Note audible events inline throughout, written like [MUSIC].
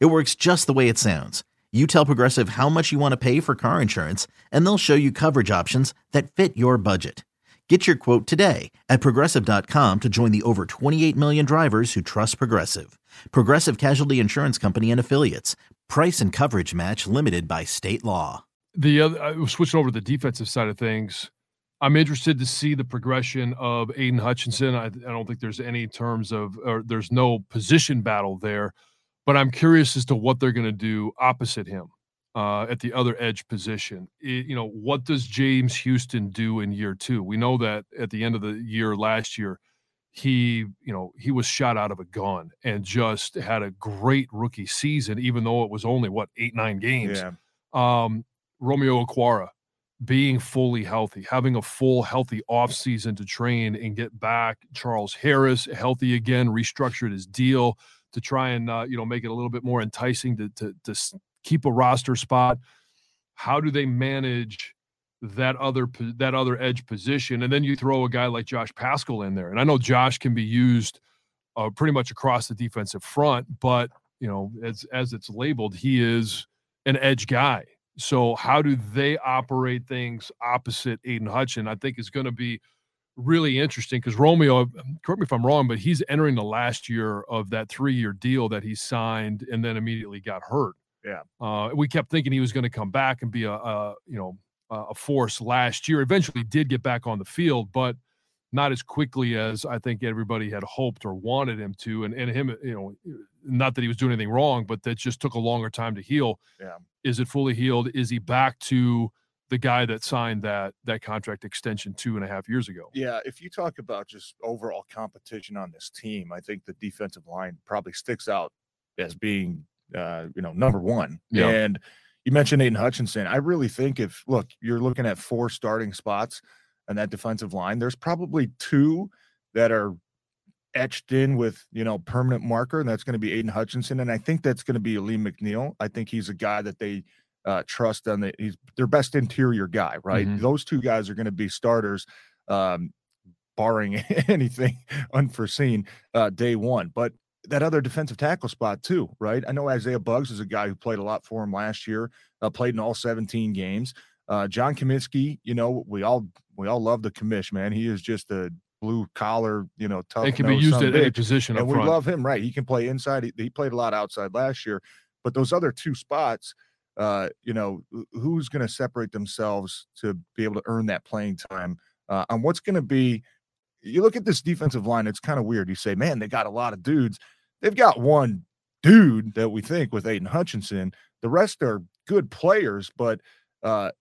It works just the way it sounds. You tell Progressive how much you want to pay for car insurance, and they'll show you coverage options that fit your budget. Get your quote today at progressive.com to join the over 28 million drivers who trust Progressive. Progressive Casualty Insurance Company and Affiliates. Price and coverage match limited by state law. The other, uh, switching over to the defensive side of things, I'm interested to see the progression of Aidan Hutchinson. I, I don't think there's any terms of, or there's no position battle there but I'm curious as to what they're going to do opposite him uh, at the other edge position. It, you know, what does James Houston do in year two? We know that at the end of the year last year, he, you know, he was shot out of a gun and just had a great rookie season, even though it was only what eight nine games. Yeah. Um, Romeo Okwara being fully healthy, having a full healthy offseason to train and get back. Charles Harris healthy again, restructured his deal to try and uh, you know make it a little bit more enticing to, to to keep a roster spot. How do they manage that other that other edge position? And then you throw a guy like Josh Paschal in there, and I know Josh can be used uh, pretty much across the defensive front, but you know as as it's labeled, he is an edge guy. So how do they operate things opposite Aidan Hutchin? I think is going to be really interesting because Romeo, correct me if I'm wrong, but he's entering the last year of that three year deal that he signed and then immediately got hurt. Yeah. Uh, we kept thinking he was going to come back and be a, a, you know a force last year. Eventually, did get back on the field, but not as quickly as I think everybody had hoped or wanted him to. And and him, you know, not that he was doing anything wrong, but that just took a longer time to heal. Yeah. Is it fully healed? Is he back to the guy that signed that that contract extension two and a half years ago. Yeah, if you talk about just overall competition on this team, I think the defensive line probably sticks out as being uh, you know number one. Yeah. And you mentioned Aidan Hutchinson. I really think if look, you're looking at four starting spots on that defensive line, there's probably two that are etched in with you know permanent marker, and that's going to be Aidan Hutchinson, and I think that's going to be Alim McNeill. I think he's a guy that they uh, trust on the he's their best interior guy, right? Mhm. Those two guys are going to be starters, um, barring [LAUGHS] anything unforeseen uh, day one. But that other defensive tackle spot too, right? I know Isaiah Buggs is a guy who played a lot for him last year, uh, played in all 17 games. Uh, John Cominsky, you know, we all we all love the commish, man. He is just a blue collar, you know, tough. It can be used at any position and we front. love him, right? He can play inside. He, he played a lot outside last year, but those other two spots, uh, you know, who's going to separate themselves to be able to earn that playing time? Uh, on what's going to be, you look at this defensive line, it's kind of weird. You say, man, they got a lot of dudes. They've got one dude that we think with Aidan Hutchinson. The rest are good players, but uh,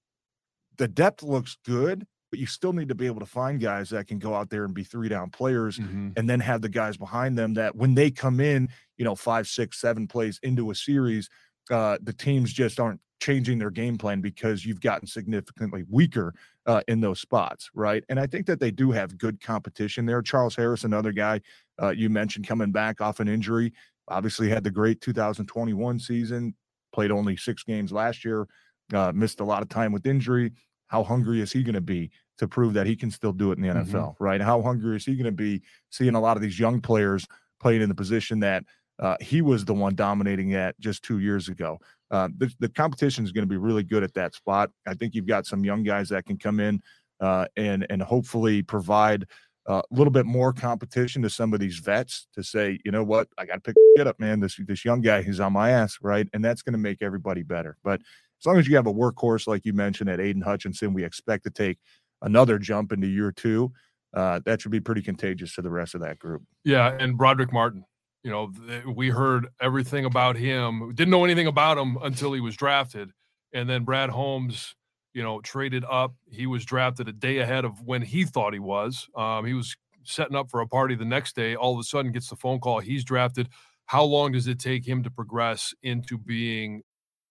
the depth looks good. But you still need to be able to find guys that can go out there and be three down players Mhm. and then have the guys behind them that when they come in, you know, five, six, seven plays into a series, uh, the teams just aren't changing their game plan because you've gotten significantly weaker uh, in those spots, right? And I think that they do have good competition there. Charles Harris, another guy uh, you mentioned coming back off an injury, obviously had the great 2021 season, played only six games last year, uh, missed a lot of time with injury. How hungry is he going to be to prove that he can still do it in the. NFL, right? How hungry is he going to be seeing a lot of these young players playing in the position that uh, he was the one dominating at just two years ago? Uh, the, the competition is going to be really good at that spot. I think you've got some young guys that can come in uh, and and hopefully provide uh, a little bit more competition to some of these vets to say, you know what, I got to pick [LAUGHS] it up, man. This this young guy is on my ass, right? And that's going to make everybody better. But as long as you have a workhorse like you mentioned at Aidan Hutchinson, we expect to take another jump into year two. Uh, that should be pretty contagious to the rest of that group. Yeah, and Brodric Martin. You know, we heard everything about him. Didn't know anything about him until he was drafted, and then Brad Holmes, you know, traded up. He was drafted a day ahead of when he thought he was. Um, he was setting up for a party the next day. All of a sudden, gets the phone call. He's drafted. How long does it take him to progress into being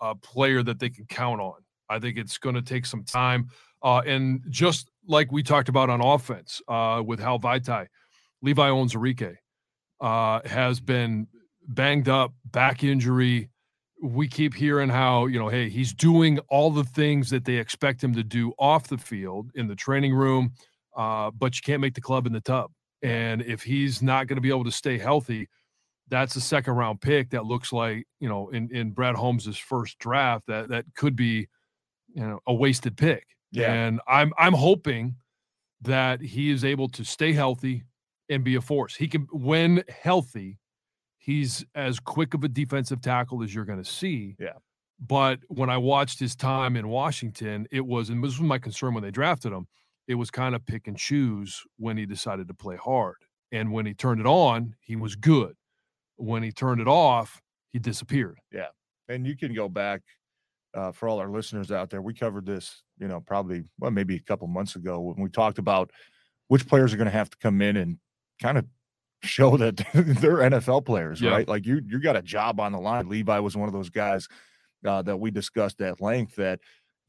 uh, player that they can count on. I think it's going to take some time. Uh, and just like we talked about on offense uh, with Hal Vaitai, Levi Onwuzurike uh, has been banged up, back injury. We keep hearing how, you know, hey, he's doing all the things that they expect him to do off the field in the training room, uh, but you can't make the club in the tub. And if he's not going to be able to stay healthy, that's a second round pick that looks like you know in in Brad Holmes's first draft that that could be you know a wasted pick. Yeah. And I'm I'm hoping that he is able to stay healthy and be a force. He can when healthy, he's as quick of a defensive tackle as you're going to see. Yeah. But when I watched his time in Washington, it was and this was my concern when they drafted him. It was kind of pick and choose when he decided to play hard. And when he turned it on, he was good when he turned it off, he disappeared. Yeah. And you can go back uh, for all our listeners out there. We covered this, you know, probably, well, maybe a couple months ago when we talked about which players are going to have to come in and kind of show that [LAUGHS] they're NFL players, yeah. right? Like you, you got a job on the line. Levi was one of those guys uh, that we discussed at length that,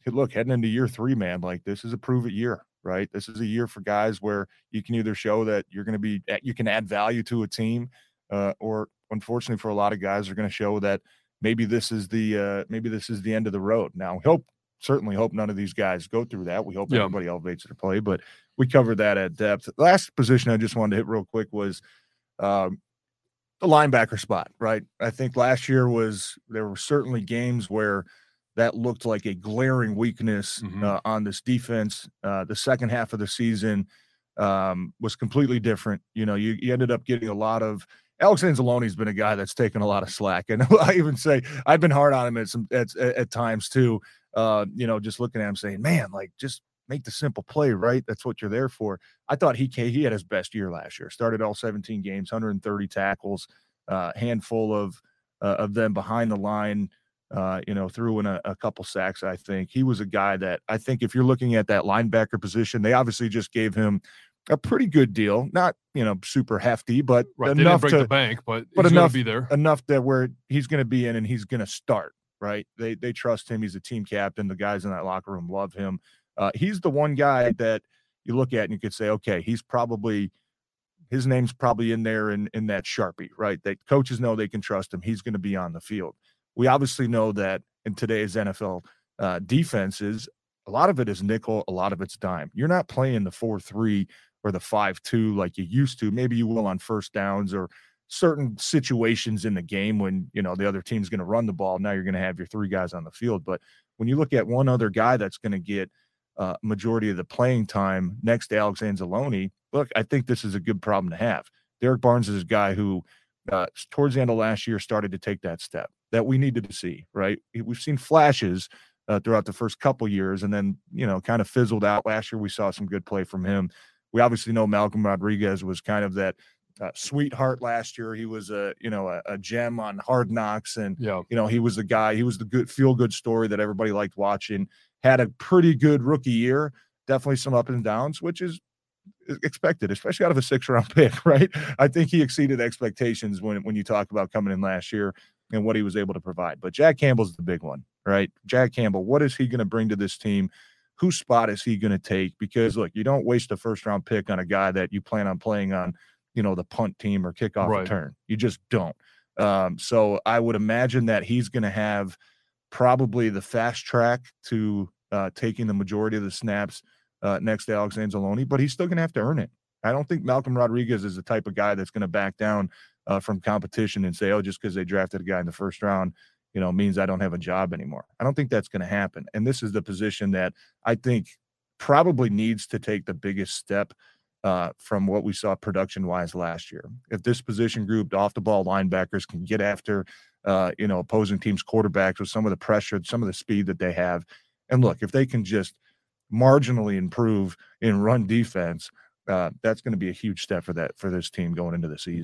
look, heading into year three, man, like this is a prove it year, right? This is a year for guys where you can either show that you're going to be, you can add value to a team uh, or unfortunately for a lot of guys are going to show that maybe this is the uh, maybe this is the end of the road. Now, hope certainly hope none of these guys go through that. We hope yeah. everybody elevates their play, but we covered that at depth. Last position I just wanted to hit real quick was um, the linebacker spot. Right, I think last year was there were certainly games where that looked like a glaring weakness mm-hmm. uh, on this defense. Uh, the second half of the season um, was completely different. You know, you, you ended up getting a lot of Alex Anzalone's been a guy that's taken a lot of slack, and [LAUGHS] I even say I've been hard on him at some at, at times too. Uh, you know, just looking at him saying, "Man, like just make the simple play, right? That's what you're there for." I thought he he had his best year last year. Started all 17 games, 130 tackles, uh, handful of uh, of them behind the line. Uh, you know, threw in a, a couple sacks. I think he was a guy that I think if you're looking at that linebacker position, they obviously just gave him a pretty good deal. Not you know super hefty, but right. enough break to the bank, but but enough be there enough that where he's going to be in and he's going to start. Right? They they trust him. He's a team captain. The guys in that locker room love him. Uh, he's the one guy that you look at and you could say, okay, he's probably his name's probably in there in in that sharpie, right? That coaches know they can trust him. He's going to be on the field. We obviously know that in today's NFL uh, defenses, a lot of it is nickel, a lot of it's dime. You're not playing the four three or the five two like you used to. Maybe you will on first downs or certain situations in the game when you know the other team's going to run the ball. Now you're going to have your three guys on the field. But when you look at one other guy that's going to get uh, majority of the playing time next to Alex Anzalone, look, I think this is a good problem to have. Derrick Barnes is a guy who, uh, towards the end of last year, started to take that step that we needed to see. Right, we've seen flashes uh, throughout the first couple years, and then you know kind of fizzled out. Last year, we saw some good play from him. We obviously know Malcolm Rodriguez was kind of that uh, sweetheart last year. He was a you know a, a, gem on Hard Knocks, and yeah. you know he was the guy. He was the good feel good story that everybody liked watching. Had a pretty good rookie year. Definitely some up and downs, which is expected, especially out of a six round [LAUGHS] pick, right? I think he exceeded expectations when when you talk about coming in last year and what he was able to provide. But Jack Campbell's the big one, right? Jack Campbell, what is he going to bring to this team? Whose spot is he going to take? Because look, you don't waste a first round pick on a guy that you plan on playing on, you know, the punt team or kickoff right. return. You just don't. Um, so I would imagine that he's going to have probably the fast track to uh, taking the majority of the snaps uh, next to Alex Anzalone, but he's still going to have to earn it. I don't think Malcolm Rodriguez is the type of guy that's going to back down uh, from competition and say, oh, just because they drafted a guy in the first round, you know, means I don't have a job anymore. I don't think that's going to happen. And this is the position that I think probably needs to take the biggest step uh, from what we saw production wise last year. If this position group, off the ball linebackers, can get after uh, you know, opposing teams' quarterbacks with some of the pressure, some of the speed that they have. And look, if they can just marginally improve in run defense, uh, that's going to be a huge step for that for this team going into the season.